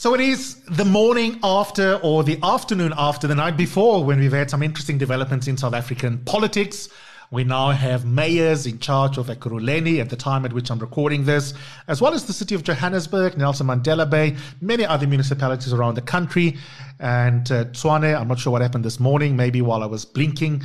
So it is the morning after or the afternoon after the night before when we've had some interesting developments in South African politics. We now have mayors in charge of Ekurhuleni at the time at which I'm recording this, as well as the city of Johannesburg, Nelson Mandela Bay, many other municipalities around the country. And uh, Tshwane, I'm not sure what happened this morning, maybe while I was blinking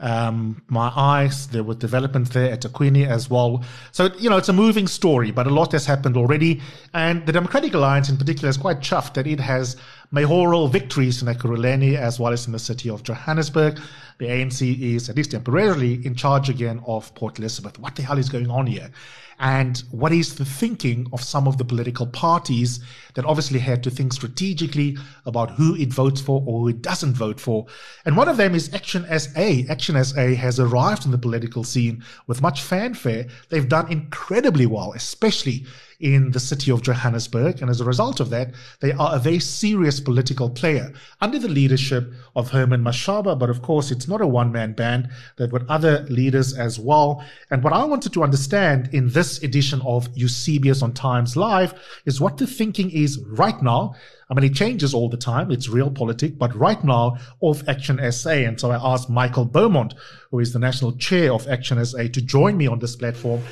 um, my eyes. There were developments there at eThekwini as well. So, you know, it's a moving story, but a lot has happened already. And the Democratic Alliance in particular is quite chuffed that it has mayoral victories in Ekurhuleni as well as in the city of Johannesburg. The ANC is, at least temporarily, in charge again of Port Elizabeth. What the hell is going on here? And what is the thinking of some of the political parties that obviously had to think strategically about who it votes for or who it doesn't vote for. And one of them is Action SA. Action SA has arrived in the political scene with much fanfare. They've done incredibly well, especially in the city of Johannesburg. And as a result of that, they are a very serious political player under the leadership of Herman Mashaba. But of course, it's not a one man band. They've got other leaders as well. And what I wanted to understand in this edition of Eusebius on Times Live is what the thinking is right now. I mean, it changes all the time. It's realpolitik, but right now of Action SA. And so I asked Michael Beaumont, who is the national chair of Action SA, to join me on this platform.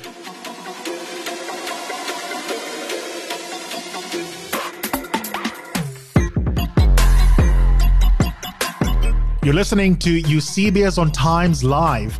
You're listening to Eusebius on Times Live.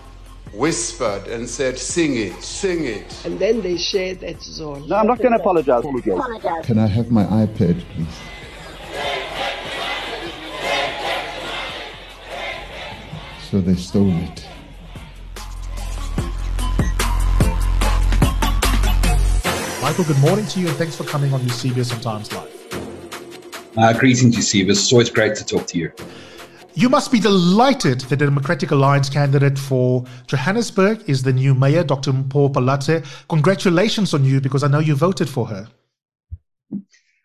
whispered and said, Sing it, sing it. And then they shared that zone. No, I'm not going to apologize. Can I have my iPad, please? So they stole it. Michael, good morning to you and thanks for coming on Eusebius on Times Live. Uh, greetings, Eusebius. So it's always great to talk to you. You must be delighted that the Democratic Alliance candidate for Johannesburg is the new mayor, Dr. Mpho Phalatse. Congratulations on you because I know you voted for her.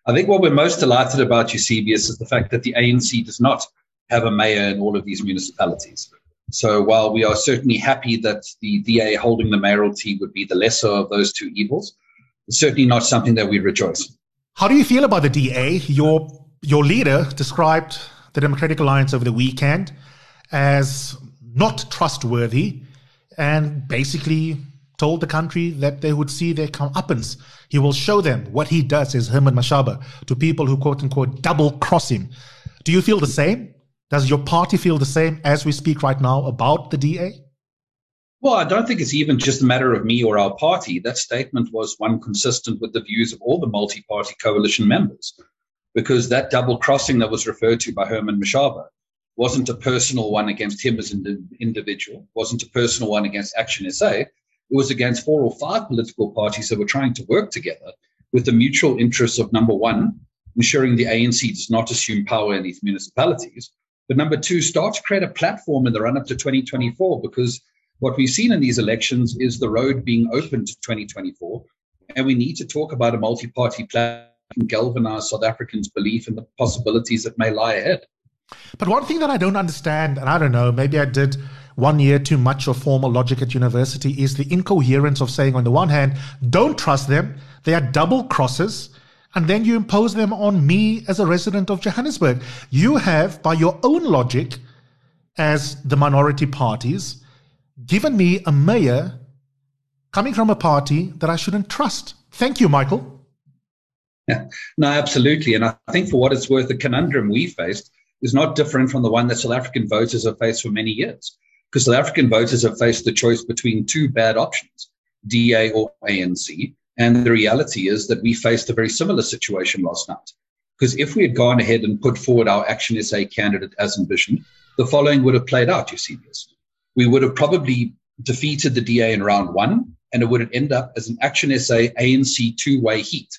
I think what we're most delighted about, Eusebius, is the fact that the ANC does not have a mayor in all of these municipalities. So while we are certainly happy that the DA holding the mayoralty would be the lesser of those two evils, it's certainly not something that we rejoice. How do you feel about the DA? Your your leader described the Democratic Alliance over the weekend as not trustworthy and basically told the country that they would see their comeuppance. He will show them what he does as Herman Mashaba to people who quote unquote double cross him. Do you feel the same? Does your party feel the same as we speak right now about the DA? Well, I don't think it's even just a matter of me or our party. That statement was one consistent with the views of all the multi party coalition members because that double crossing that was referred to by Herman Mashaba wasn't a personal one against him as an individual, wasn't a personal one against Action SA. It was against four or five political parties that were trying to work together with the mutual interests of number one, ensuring the ANC does not assume power in these municipalities. But number two, start to create a platform in the run up to 2024 because what we've seen in these elections is the road being open to 2024. And we need to talk about a multi party platform can galvanize South Africans' belief in the possibilities that may lie ahead. But one thing that I don't understand, and I don't know, maybe I did one year too much of formal logic at university, is the incoherence of saying, on the one hand, don't trust them, they are double crosses, and then you impose them on me as a resident of Johannesburg. You have, by your own logic, as the minority parties, given me a mayor coming from a party that I shouldn't trust. Thank you, Michael. No, absolutely. And I think for what it's worth, the conundrum we faced is not different from the one that South African voters have faced for many years. Because South African voters have faced the choice between two bad options, DA or ANC. And the reality is that we faced a very similar situation last night. Because if we had gone ahead and put forward our Action SA candidate as envisioned, the following would have played out, you see this. We would have probably defeated the DA in round one, and it would have ended up as an Action SA ANC two way heat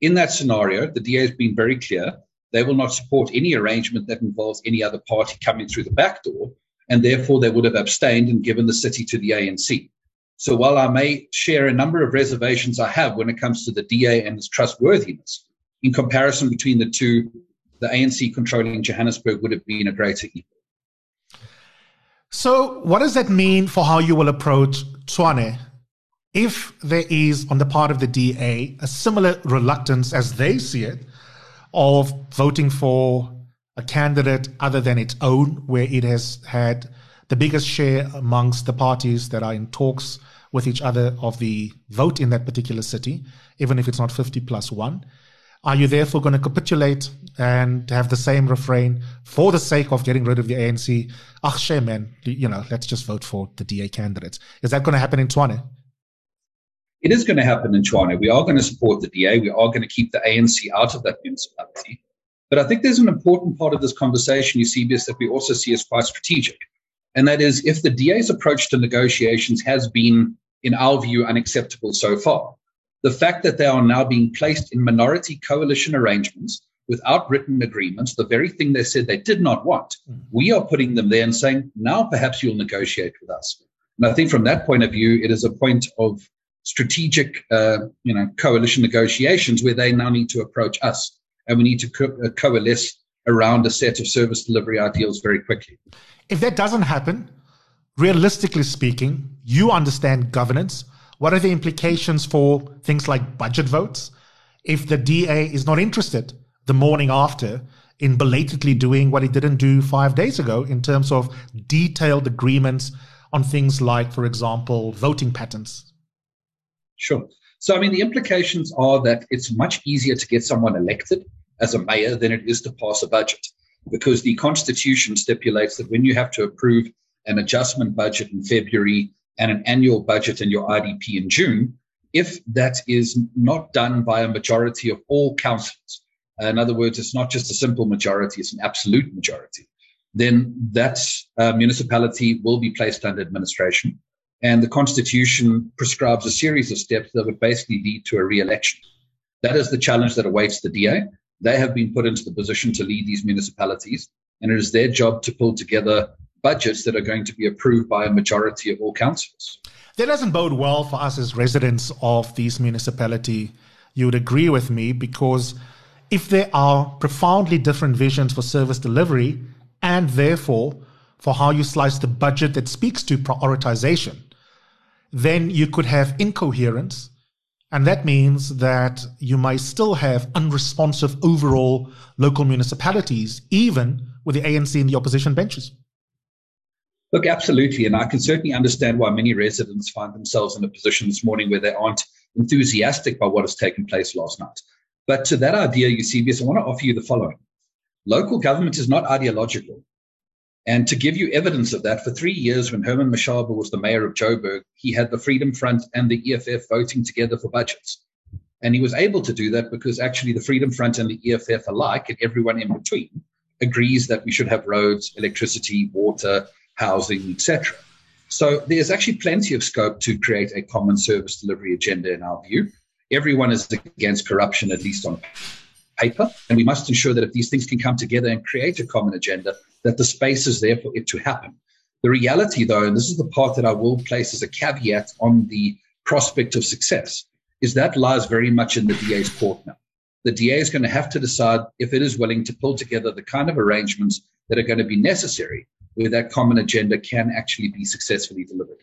in that scenario, the DA has been very clear they will not support any arrangement that involves any other party coming through the back door, and therefore they would have abstained and given the city to the ANC. So while I may share a number of reservations I have when it comes to the DA and its trustworthiness, in comparison between the two, the ANC controlling Johannesburg would have been a greater evil. So, what does that mean for how you will approach Tshwane if there is, on the part of the DA, a similar reluctance as they see it of voting for a candidate other than its own, where it has had the biggest share amongst the parties that are in talks with each other of the vote in that particular city, even if it's not 50 plus one? Are you therefore going to capitulate and have the same refrain for the sake of getting rid of the ANC? Ach, shame, man. You know, let's just vote for the DA candidates. Is that going to happen in Tshwane? It is going to happen in Tshwane. We are going to support the DA. We are going to keep the ANC out of that municipality. But I think there's an important part of this conversation, Eusebius, that we also see as quite strategic. And that is if the DA's approach to negotiations has been, in our view, unacceptable so far, the fact that they are now being placed in minority coalition arrangements without written agreements, the very thing they said they did not want, mm. we are putting them there and saying, now perhaps you'll negotiate with us. And I think from that point of view, it is a point of strategic, uh, you know, coalition negotiations where they now need to approach us, and we need to co- uh, coalesce around a set of service delivery ideals very quickly. If that doesn't happen, realistically speaking, you understand governance. What are the implications for things like budget votes? If the DA is not interested the morning after in belatedly doing what he didn't do five days ago in terms of detailed agreements on things like, for example, voting patterns, Sure. So, I mean, the implications are that it's much easier to get someone elected as a mayor than it is to pass a budget because the constitution stipulates that when you have to approve an adjustment budget in February and an annual budget in your IDP in June, if that is not done by a majority of all councillors, in other words, it's not just a simple majority, it's an absolute majority, then that uh, municipality will be placed under administration. And the Constitution prescribes a series of steps that would basically lead to a re election. That is the challenge that awaits the DA. They have been put into the position to lead these municipalities, and it is their job to pull together budgets that are going to be approved by a majority of all councils. That doesn't bode well for us as residents of these municipality. You would agree with me because if there are profoundly different visions for service delivery and therefore for how you slice the budget that speaks to prioritization, then you could have incoherence. And that means that you might still have unresponsive overall local municipalities, even with the ANC in the opposition benches. Look, absolutely. And I can certainly understand why many residents find themselves in a position this morning where they aren't enthusiastic by what has taken place last night. But to that idea, Eusebius, I want to offer you the following. Local government is not ideological. And to give you evidence of that, for three years, when Herman Mashaba was the mayor of Joburg, he had the Freedom Front and the EFF voting together for budgets. And he was able to do that because actually the Freedom Front and the EFF alike, and everyone in between, agrees that we should have roads, electricity, water, housing, etc. So there's actually plenty of scope to create a common service delivery agenda in our view. Everyone is against corruption, at least on paper. And we must ensure that if these things can come together and create a common agenda, that the space is there for it to happen. The reality, though, and this is the part that I will place as a caveat on the prospect of success, is that lies very much in the DA's court now. The DA is going to have to decide if it is willing to pull together the kind of arrangements that are going to be necessary where that common agenda can actually be successfully delivered.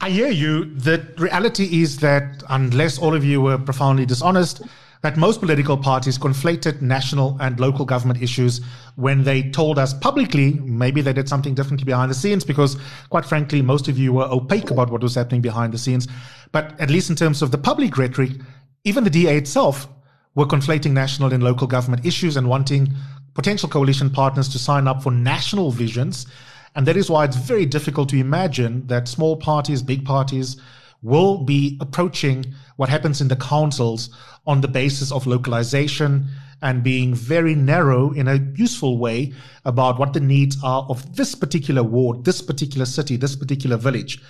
I hear you. The reality is that unless all of you were profoundly dishonest, that most political parties conflated national and local government issues when they told us publicly maybe they did something differently behind the scenes because quite frankly most of you were opaque about what was happening behind the scenes. But at least in terms of the public rhetoric even the DA itself were conflating national and local government issues and wanting potential coalition partners to sign up for national visions. And that is why it's very difficult to imagine that small parties big parties will be approaching what happens in the councils on the basis of localization and being very narrow in a useful way about what the needs are of this particular ward, this particular city, this particular village.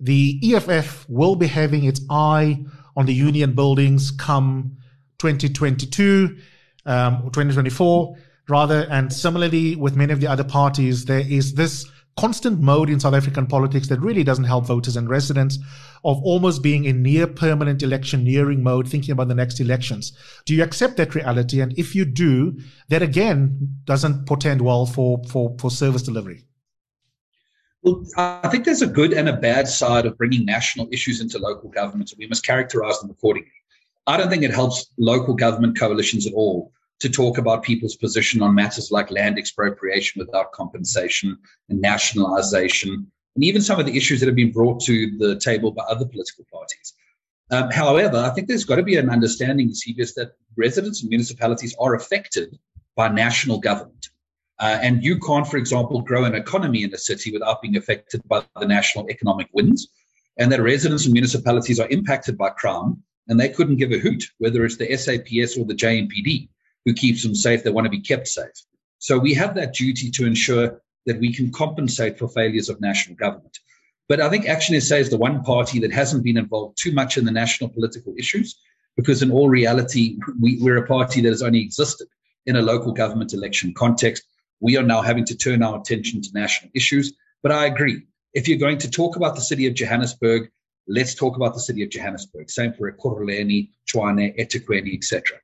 The EFF will be having its eye on the union buildings come 2022. um, 2024 rather. And similarly, with many of the other parties, there is this constant mode in South African politics that really doesn't help voters and residents of almost being in near permanent electioneering mode, thinking about the next elections. Do you accept that reality? And if you do, that again doesn't portend well for, for, for service delivery. Well, I think there's a good and a bad side of bringing national issues into local governments, and we must characterize them accordingly. I don't think it helps local government coalitions at all to talk about people's position on matters like land expropriation without compensation and nationalization, and even some of the issues that have been brought to the table by other political parties. Um, however, I think there's got to be an understanding, Eusebius, that residents and municipalities are affected by national government. Uh, and you can't, for example, grow an economy in a city without being affected by the national economic winds. And that residents and municipalities are impacted by crime, and they couldn't give a hoot whether it's the SAPS or the JMPD who keeps them safe. They want to be kept safe. So we have that duty to ensure that we can compensate for failures of national government. But I think Action SA is the one party that hasn't been involved too much in the national political issues, because in all reality, we, we're a party that has only existed in a local government election context. We are now having to turn our attention to national issues. But I agree. If you're going to talk about the city of Johannesburg, let's talk about the city of Johannesburg. Same for Ekurhuleni, Tshwane, eThekwini, etc.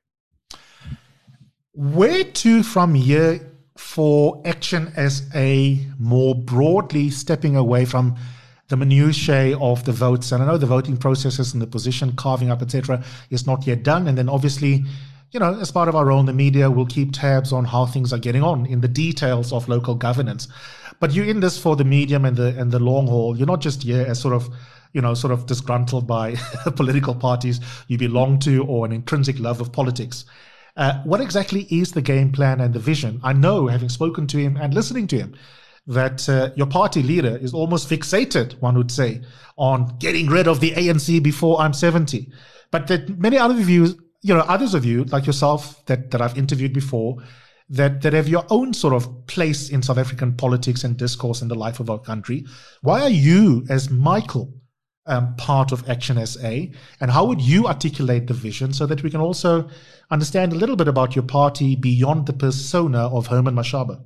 Where to from here for Action SA more broadly stepping away from the minutiae of the votes? And I know the voting processes and the position carving up, etc., is not yet done. And then obviously, you know, as part of our role in the media, we'll keep tabs on how things are getting on in the details of local governance. But you're in this for the medium and the and the long haul. You're not just here as sort of you know, sort of disgruntled by political parties you belong to or an intrinsic love of politics. Uh, what exactly is the game plan and the vision? I know, having spoken to him and listening to him, that uh, your party leader is almost fixated, one would say, on getting rid of the ANC before I'm 70. But that many other of you, you know, others of you, like yourself, that, that I've interviewed before, that, that have your own sort of place in South African politics and discourse in the life of our country. Why are you, as Michael, um, part of Action SA? And how would you articulate the vision so that we can also understand a little bit about your party beyond the persona of Herman Mashaba?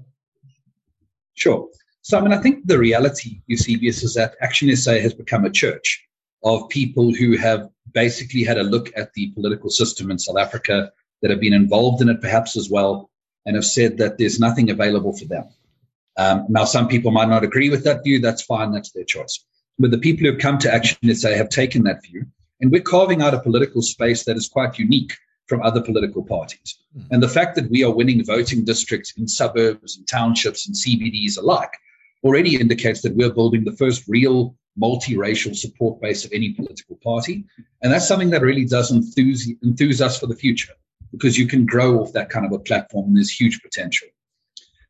Sure. So, I mean, I think the reality, Eusebius, is that Action SA has become a church of people who have basically had a look at the political system in South Africa, that have been involved in it perhaps as well, and have said that there's nothing available for them. Um, now, some people might not agree with that view. That's fine. That's their choice. But the people who have come to Action SA have taken that view. And we're carving out a political space that is quite unique from other political parties. Mm. And the fact that we are winning voting districts in suburbs and townships and CBDs alike already indicates that we're building the first real multiracial support base of any political party. And that's something that really does enthuse, enthuse us for the future because you can grow off that kind of a platform and there's huge potential.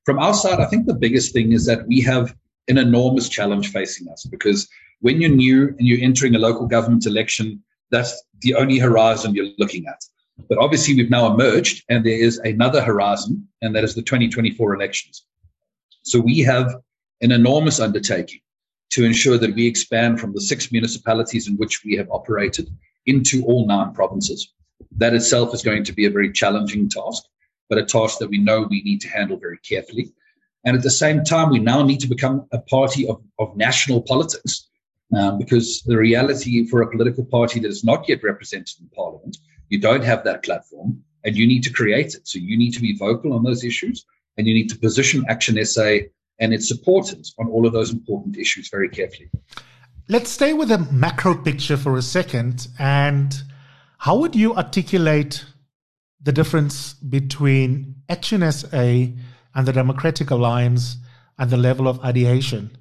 From our side, I think the biggest thing is that we have an enormous challenge facing us because when you're new and you're entering a local government election, that's the only horizon you're looking at. But obviously, we've now emerged, and there is another horizon, and that is the 2024 elections. So we have an enormous undertaking to ensure that we expand from the six municipalities in which we have operated into all nine provinces. That itself is going to be a very challenging task, but a task that we know we need to handle very carefully. And at the same time, we now need to become a party of, of national politics um, because the reality for a political party that is not yet represented in parliament you don't have that platform and you need to create it. So you need to be vocal on those issues and you need to position Action SA and its supporters on all of those important issues very carefully. Let's stay with the macro picture for a second. And how would you articulate the difference between Action SA and the Democratic Alliance and the level of ideation?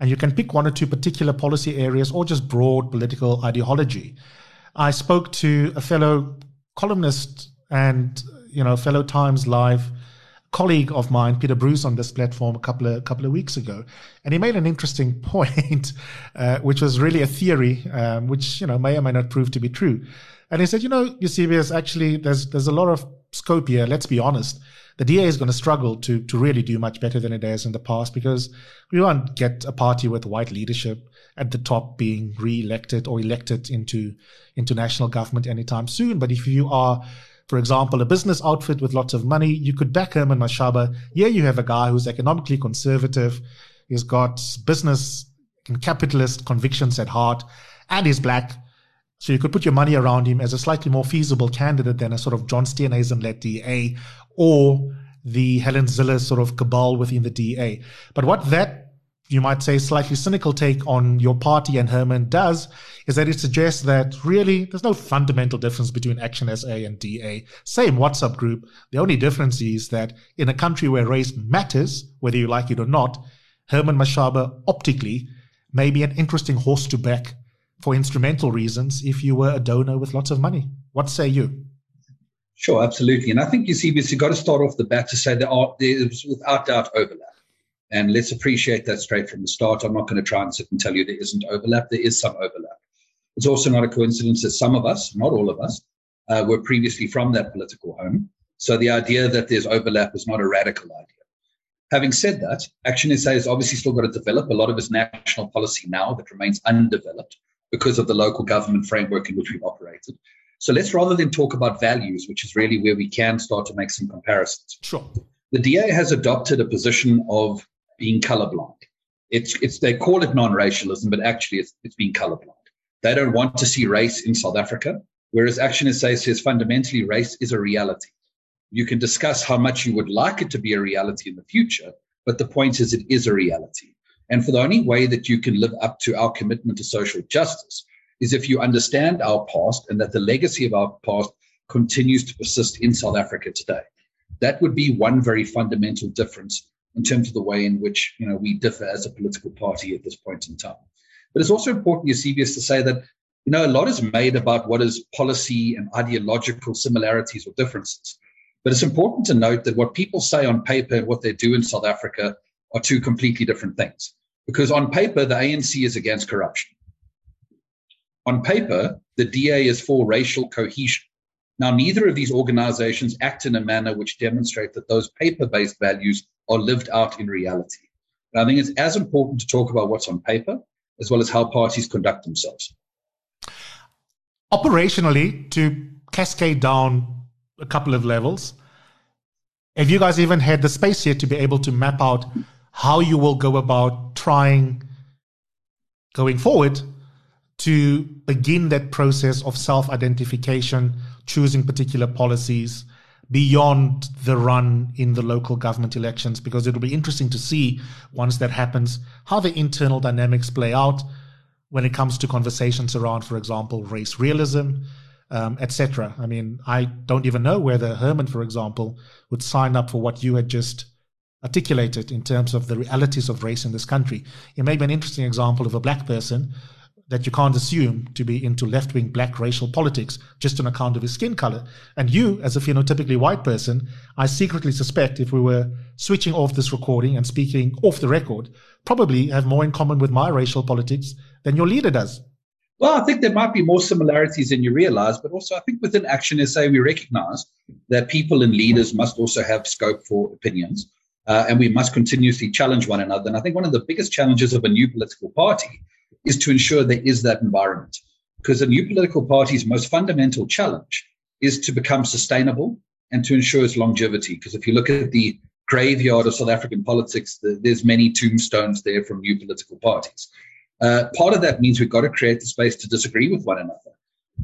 And you can pick one or two particular policy areas or just broad political ideology. I spoke to a fellow columnist and you know fellow Times Live colleague of mine, Peter Bruce, on this platform a couple of couple of weeks ago, and he made an interesting point, uh, which was really a theory, um, which you know may or may not prove to be true. And he said, you know, Eusebius, actually, there's there's a lot of scope here. Let's be honest. The DA is going to struggle to to really do much better than it has in the past because we won't get a party with white leadership at the top being re-elected or elected into into national government anytime soon. But if you are for example, a business outfit with lots of money, you could back Herman Mashaba. Here you have a guy who's economically conservative. He's got business and capitalist convictions at heart, and he's black. So you could put your money around him as a slightly more feasible candidate than a sort of John Steenhuisen-led DA or the Helen Zille sort of cabal within the DA. But what that you might say, slightly cynical take on your party and Herman does is that it suggests that really there's no fundamental difference between Action SA and DA. Same WhatsApp group. The only difference is that in a country where race matters, whether you like it or not, Herman Mashaba optically may be an interesting horse to back for instrumental reasons if you were a donor with lots of money. What say you? Sure, absolutely. And I think you see, you've got to start off the bat to say there are there is without doubt overlap. And let's appreciate that straight from the start. I'm not going to try and sit and tell you there isn't overlap. There is some overlap. It's also not a coincidence that some of us, not all of us, uh, were previously from that political home. So the idea that there's overlap is not a radical idea. Having said that, Action SA has obviously still got to develop a lot of its national policy now that remains undeveloped because of the local government framework in which we've operated. So let's rather than talk about values, which is really where we can start to make some comparisons. Sure. The DA has adopted a position of being colorblind. It's, it's, they call it non-racialism, but actually it's, it's being colorblind. They don't want to see race in South Africa, whereas Action SA says fundamentally race is a reality. You can discuss how much you would like it to be a reality in the future, but the point is it is a reality. And for the only way that you can live up to our commitment to social justice is if you understand our past and that the legacy of our past continues to persist in South Africa today. That would be one very fundamental difference in terms of the way in which you know we differ as a political party at this point in time. But it's also important, Eusebius, to say that you know a lot is made about what is policy and ideological similarities or differences. But it's important to note that what people say on paper and what they do in South Africa are two completely different things. Because on paper, the ANC is against corruption. On paper, the DA is for racial cohesion. Now, neither of these organizations act in a manner which demonstrate that those paper based values are lived out in reality. And I think it's as important to talk about what's on paper as well as how parties conduct themselves. Operationally, to cascade down a couple of levels, have you guys even had the space here to be able to map out how you will go about trying going forward to begin that process of self identification, choosing particular policies, beyond the run in the local government elections because it'll be interesting to see once that happens how the internal dynamics play out when it comes to conversations around, for example, race realism, um, etc. I mean, I don't even know whether Herman, for example, would sign up for what you had just articulated in terms of the realities of race in this country. It may be an interesting example of a black person that you can't assume to be into left wing black racial politics just on account of his skin color. And you, as a phenotypically white person, I secretly suspect if we were switching off this recording and speaking off the record, probably have more in common with my racial politics than your leader does. Well, I think there might be more similarities than you realize, but also I think within Action SA, we recognize that people and leaders must also have scope for opinions. Uh, and we must continuously challenge one another. And I think one of the biggest challenges of a new political party is to ensure there is that environment. Because a new political party's most fundamental challenge is to become sustainable and to ensure its longevity. Because if you look at the graveyard of South African politics, there's many tombstones there from new political parties. Uh, part of that means we've got to create the space to disagree with one another.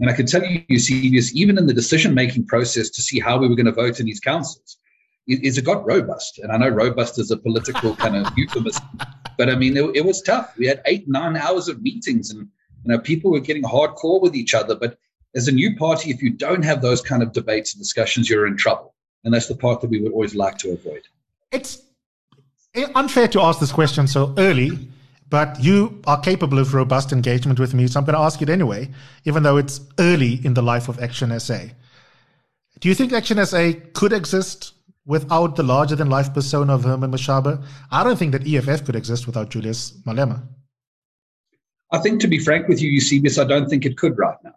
And I can tell you, Eusebius, even in the decision making process to see how we were going to vote in these councils, is it got robust. And I know robust is a political kind of euphemism, but I mean, it, it, was tough. We had eight, nine hours of meetings and, you know, people were getting hardcore with each other. But as a new party, if you don't have those kind of debates and discussions, you're in trouble. And that's the part that we would always like to avoid. It's eh, unfair to ask this question so early, but you are capable of robust engagement with me. So I'm going to ask it anyway, even though it's early in the life of Action SA. Do you think Action SA could exist without the larger than life persona of Herman Mashaba. I don't think that EFF could exist without Julius Malema. I think, to be frank with you, Eusebius, I don't think it could right now.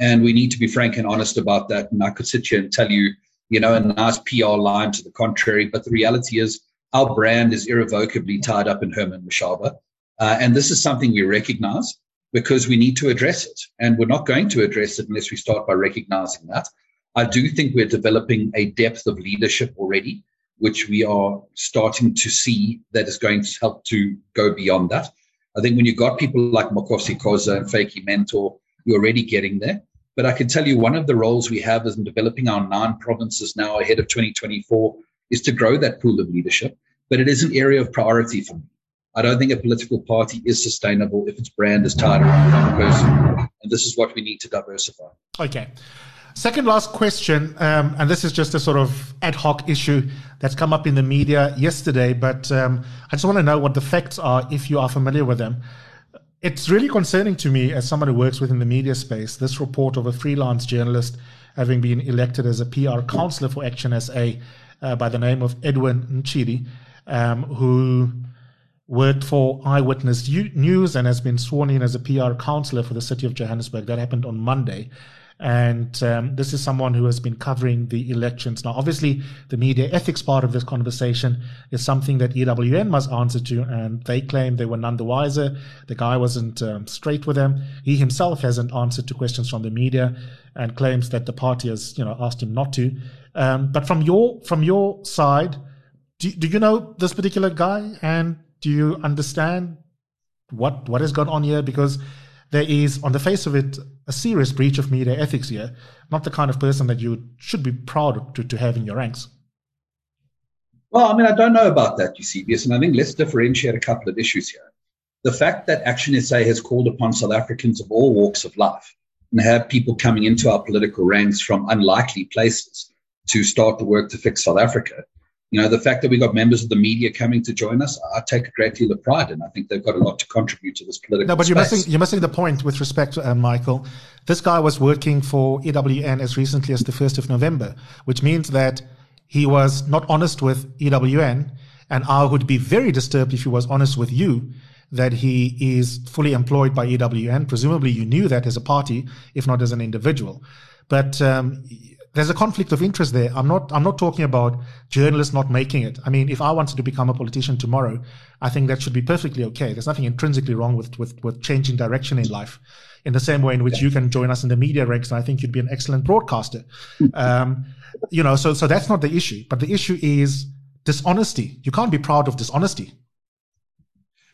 And we need to be frank and honest about that. And I could sit here and tell you, you know, a nice PR line to the contrary. But the reality is, our brand is irrevocably tied up in Herman Mashaba. Uh, and this is something we recognize because we need to address it. And we're not going to address it unless we start by recognizing that. I do think we're developing a depth of leadership already, which we are starting to see that is going to help to go beyond that. I think when you've got people like Makhosi Khoza and Vytjie Mentor, you're already getting there. But I can tell you one of the roles we have is in developing our nine provinces now ahead of 2024 is to grow that pool of leadership. But it is an area of priority for me. I don't think a political party is sustainable if its brand is tied around one person. And this is what we need to diversify. Okay. Second last question, um, and this is just a sort of ad hoc issue that's come up in the media yesterday, but um, I just want to know what the facts are if you are familiar with them. It's really concerning to me as someone who works within the media space, this report of a freelance journalist having been elected as a PR counselor for Action SA uh, by the name of Edwin Ntshidi, um, who worked for Eyewitness News and has been sworn in as a PR counselor for the city of Johannesburg. That happened on Monday. And um, this is someone who has been covering the elections. Now, obviously, the media ethics part of this conversation is something that EWN must answer to, and they claim they were none the wiser. The guy wasn't um, straight with them. He himself hasn't answered to questions from the media and claims that the party has, you know, asked him not to. Um, but from your from your side, do, do you know this particular guy, and do you understand what what has gone on here? Because there is, on the face of it, a serious breach of media ethics here, not the kind of person that you should be proud to, to have in your ranks. Well, I mean, I don't know about that, Eusebius, and I think let's differentiate a couple of issues here. The fact that Action SA has called upon South Africans of all walks of life and have people coming into our political ranks from unlikely places to start the work to fix South Africa you know, the fact that we got members of the media coming to join us, I take a great deal of pride in. I think they've got a lot to contribute to this political. No, but you're missing you're missing the point with respect to uh, Michael. This guy was working for EWN as recently as the first of November, which means that he was not honest with EWN, and I would be very disturbed if he was honest with you that he is fully employed by EWN. Presumably, you knew that as a party, if not as an individual. But um, there's a conflict of interest there. I'm not I'm not talking about journalists not making it. I mean, if I wanted to become a politician tomorrow, I think that should be perfectly okay. There's nothing intrinsically wrong with with, with changing direction in life. In the same way in which you can join us in the media ranks, and I think you'd be an excellent broadcaster. Um, you know, so so that's not the issue. But the issue is dishonesty. You can't be proud of dishonesty.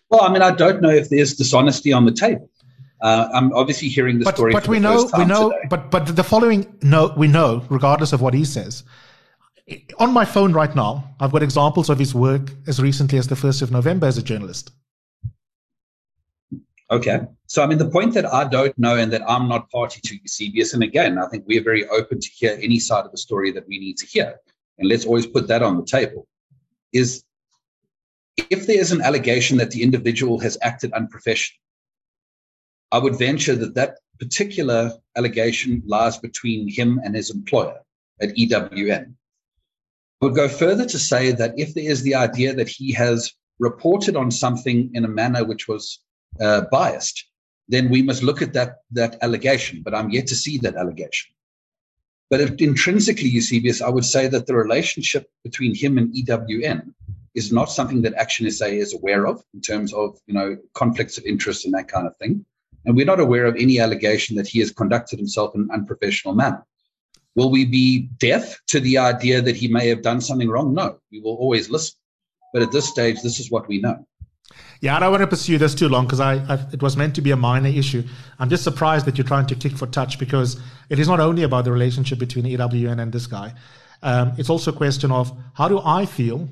Well, I mean, I don't know if there's dishonesty on the table. Uh, I'm obviously hearing the but, story. But we know, we know, today. but but the following, no, we know, regardless of what he says. On my phone right now, I've got examples of his work as recently as the first of November as a journalist. Okay, so I mean, the point that I don't know and that I'm not party to Eusebius, and again, I think we're very open to hear any side of the story that we need to hear, and let's always put that on the table. Is if there is an allegation that the individual has acted unprofessionally I would venture that that particular allegation lies between him and his employer at EWN. I would go further to say that if there is the idea that he has reported on something in a manner which was uh, biased, then we must look at that, that allegation. But I'm yet to see that allegation. But if, intrinsically, Eusebius, I would say that the relationship between him and EWN is not something that Action SA is aware of in terms of you know conflicts of interest and that kind of thing and we're not aware of any allegation that he has conducted himself in an unprofessional manner. Will we be deaf to the idea that he may have done something wrong? No, we will always listen. But at this stage, this is what we know. Yeah, I don't want to pursue this too long because I, I, it was meant to be a minor issue. I'm just surprised that you're trying to tick for touch because it is not only about the relationship between EWN and this guy. Um, it's also a question of how do I feel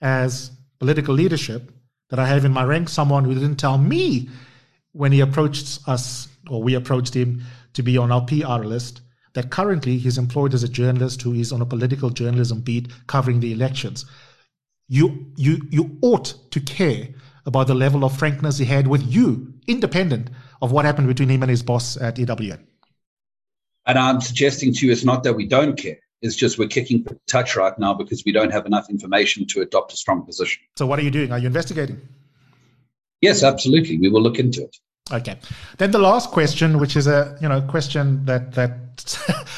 as political leadership that I have in my rank someone who didn't tell me when he approached us, or we approached him to be on our PR list, that currently he's employed as a journalist who is on a political journalism beat covering the elections. You, you, you ought to care about the level of frankness he had with you, independent of what happened between him and his boss at EWN. And I'm suggesting to you it's not that we don't care. It's just we're kicking for touch right now because we don't have enough information to adopt a strong position. So, what are you doing? Are you investigating? Yes, absolutely. We will look into it. Okay. Then the last question, which is a you know question that that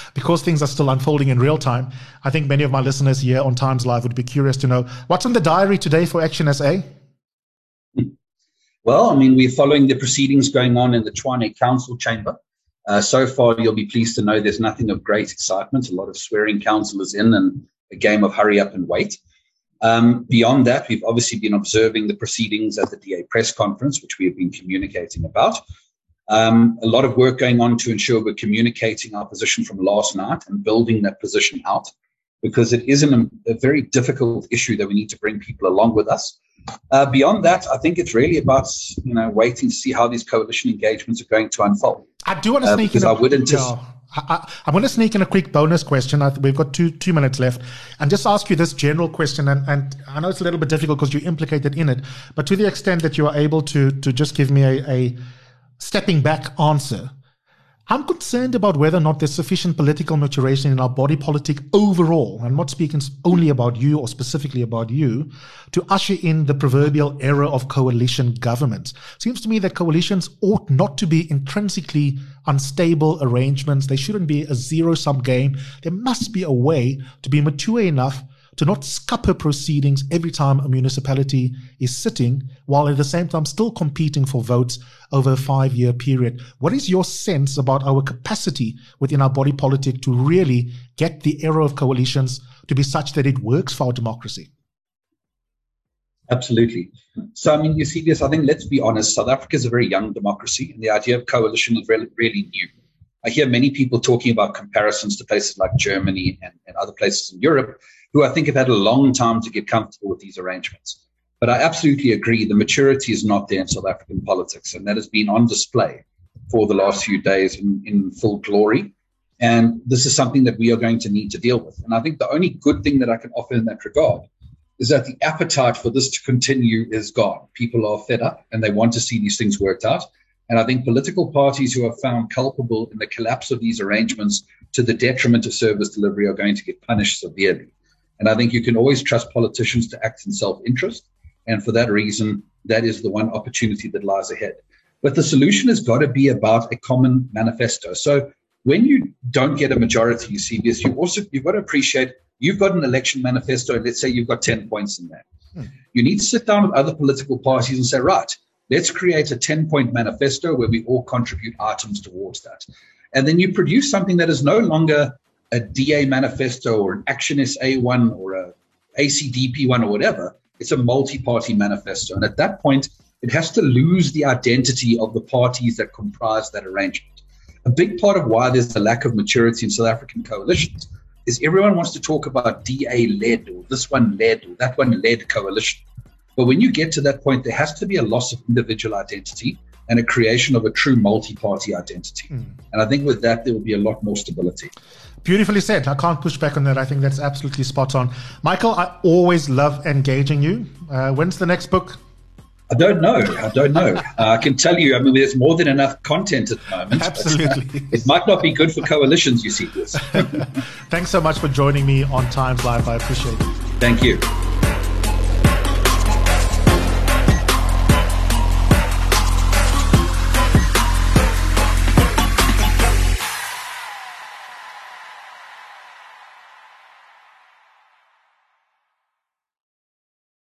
because things are still unfolding in real time, I think many of my listeners here on Times Live would be curious to know what's on the diary today for Action SA. Well, I mean, we're following the proceedings going on in the Tshwane Council chamber. Uh, so far, you'll be pleased to know there's nothing of great excitement. A lot of swearing councillors in and a game of hurry up and wait. Um, beyond that, we've obviously been observing the proceedings at the DA press conference, which we have been communicating about. Um, a lot of work going on to ensure we're communicating our position from last night and building that position out because it is an, a very difficult issue that we need to bring people along with us. Uh, beyond that, I think it's really about you know waiting to see how these coalition engagements are going to unfold. I do want to uh, sneak uh, in. A, I would anticipate. Yeah. I, am going to sneak in a quick bonus question. we've got two two minutes left, and just ask you this general question. And, and I know it's a little bit difficult because you're implicated in it, but to the extent that you are able to to just give me a, a stepping back answer, I'm concerned about whether or not there's sufficient political maturation in our body politic overall. I'm not speaking only about you or specifically about you to usher in the proverbial era of coalition government. Seems to me that coalitions ought not to be intrinsically unstable arrangements. They shouldn't be a zero sum game. There must be a way to be mature enough to not scupper proceedings every time a municipality is sitting, while at the same time still competing for votes over a five year period. What is your sense about our capacity within our body politic to really get the era of coalitions to be such that it works for our democracy? Absolutely. So, I mean, you see this, I think, let's be honest, South Africa is a very young democracy, and the idea of coalition is really, really new. I hear many people talking about comparisons to places like Germany and, and other places in Europe who I think have had a long time to get comfortable with these arrangements. But I absolutely agree the maturity is not there in South African politics, and that has been on display for the last few days in, in full glory. And this is something that we are going to need to deal with. And I think the only good thing that I can offer in that regard is that the appetite for this to continue is gone. People are fed up and they want to see these things worked out. And I think political parties who are found culpable in the collapse of these arrangements to the detriment of service delivery are going to get punished severely. And I think you can always trust politicians to act in self interest. And for that reason, that is the one opportunity that lies ahead. But the solution has got to be about a common manifesto. So when you don't get a majority, you see this, you also you've got to appreciate you've got an election manifesto, and let's say you've got 10 points in there. Hmm. You need to sit down with other political parties and say, right, let's create a 10 point manifesto where we all contribute items towards that. And then you produce something that is no longer a DA manifesto or an Action SA1 or a ACDP one or whatever. It's a multi-party manifesto. And at that point, it has to lose the identity of the parties that comprise that arrangement. A big part of why there's a lack of maturity in South African coalitions is everyone wants to talk about DA led or this one led or that one led coalition. But when you get to that point, there has to be a loss of individual identity and a creation of a true multi party identity. Mm. And I think with that, there will be a lot more stability. Beautifully said. I can't push back on that. I think that's absolutely spot on. Michael, I always love engaging you. Uh, when's the next book? I don't know. I don't know. Uh, I can tell you, I mean, there's more than enough content at the moment. Absolutely. it might not be good for coalitions, you see this. Thanks so much for joining me on Times Live. I appreciate it. Thank you.